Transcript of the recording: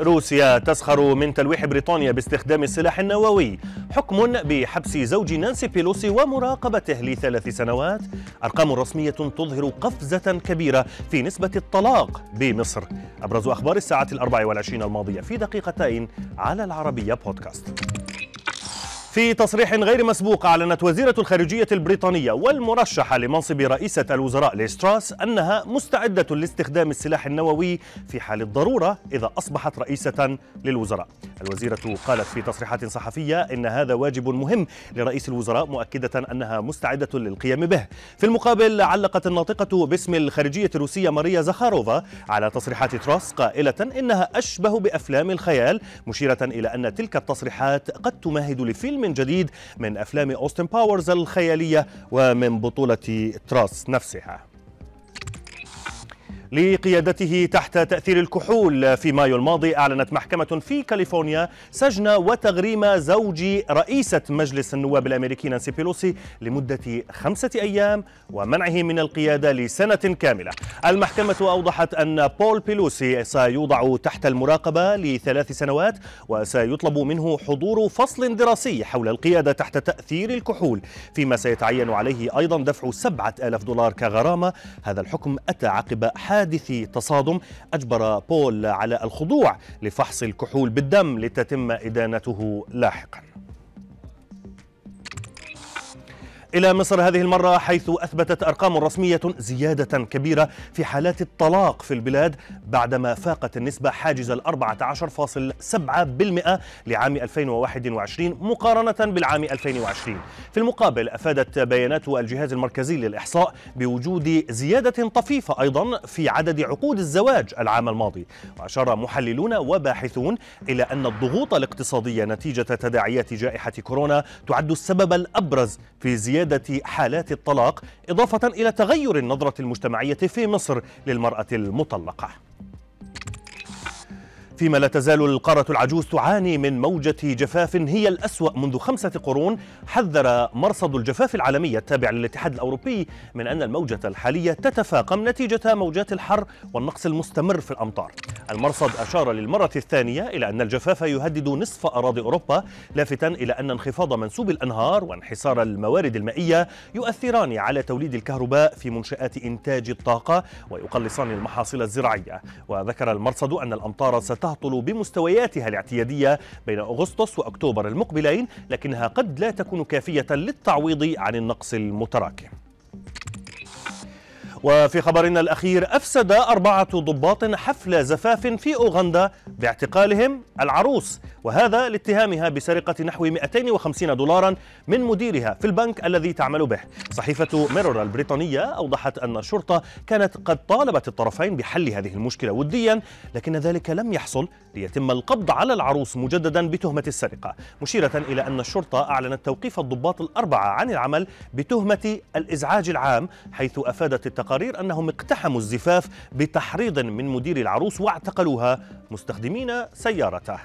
روسيا تسخر من تلويح بريطانيا باستخدام السلاح النووي. حكم بحبس زوج نانسي بيلوسي ومراقبته لثلاث سنوات. أرقام رسمية تظهر قفزة كبيرة في نسبة الطلاق بمصر. أبرز أخبار الساعة الأربع والعشرين الماضية في دقيقتين على العربية بودكاست. في تصريح غير مسبوق أعلنت وزيرة الخارجية البريطانية والمرشحة لمنصب رئيسة الوزراء ليستراس أنها مستعدة لاستخدام السلاح النووي في حال الضرورة إذا أصبحت رئيسة للوزراء. الوزيرة قالت في تصريحات صحفية إن هذا واجب مهم لرئيس الوزراء مؤكدة أنها مستعدة للقيام به. في المقابل علقت الناطقة باسم الخارجية الروسية ماريا زخاروفا على تصريحات تراس قائلة إنها أشبه بأفلام الخيال مشيرة إلى أن تلك التصريحات قد تمهد لفيلم فيلم جديد من أفلام أوستن باورز الخيالية ومن بطولة تراس نفسها. لقيادته تحت تأثير الكحول. في مايو الماضي أعلنت محكمة في كاليفورنيا سجن وتغريم زوج رئيسة مجلس النواب الأمريكي نانسي بيلوسي لمدة خمسة أيام ومنعه من القيادة لسنة كاملة. المحكمة أوضحت أن بول بيلوسي سيوضع تحت المراقبة لثلاث سنوات وسيطلب منه حضور فصل دراسي حول القيادة تحت تأثير الكحول فيما سيتعين عليه أيضا دفع سبعة آلاف دولار كغرامة. هذا الحكم أتى عقب حادث حادث تصادم أجبر بول على الخضوع لفحص الكحول بالدم لتتم إدانته لاحقاً. إلى مصر هذه المرة حيث أثبتت أرقام رسمية زيادة كبيرة في حالات الطلاق في البلاد بعدما فاقت النسبة حاجز ال 14.7% لعام 2021 مقارنة بالعام 2020 في المقابل أفادت بيانات الجهاز المركزي للإحصاء بوجود زيادة طفيفة أيضا في عدد عقود الزواج العام الماضي. وأشار محللون وباحثون إلى أن الضغوط الاقتصادية نتيجة تداعيات جائحة كورونا تعد السبب الأبرز في زيادة زيادة حالات الطلاق إضافة إلى تغير النظرة المجتمعية في مصر للمرأة المطلقة. فيما لا تزال القارة العجوز تعاني من موجة جفاف هي الأسوأ منذ خمسة قرون حذر مرصد الجفاف العالمي التابع للاتحاد الأوروبي من أن الموجة الحالية تتفاقم نتيجة موجات الحر والنقص المستمر في الأمطار. المرصد أشار للمرة الثانية إلى أن الجفاف يهدد نصف أراضي أوروبا لافتا إلى أن انخفاض منسوب الأنهار وانحسار الموارد المائية يؤثران على توليد الكهرباء في منشآت إنتاج الطاقة ويقلصان المحاصيل الزراعية. وذكر المرصد أن الأمطار ستهطل بمستوياتها الاعتيادية بين أغسطس وأكتوبر المقبلين لكنها قد لا تكون كافية للتعويض عن النقص المتراكم. وفي خبرنا الأخير أفسد أربعة ضباط حفل زفاف في أوغندا باعتقالهم العروس وهذا لاتهامها بسرقة نحو 250 دولارا من مديرها في البنك الذي تعمل به. صحيفة ميرور البريطانية أوضحت أن الشرطة كانت قد طالبت الطرفين بحل هذه المشكلة وديا لكن ذلك لم يحصل ليتم القبض على العروس مجددا بتهمة السرقة. مشيرة إلى أن الشرطة أعلنت توقيف الضباط الأربعة عن العمل بتهمة الإزعاج العام حيث أفادت التقارير أنهم اقتحموا الزفاف بتحريض من مدير العروس واعتقلوها مستخدمين سيارته.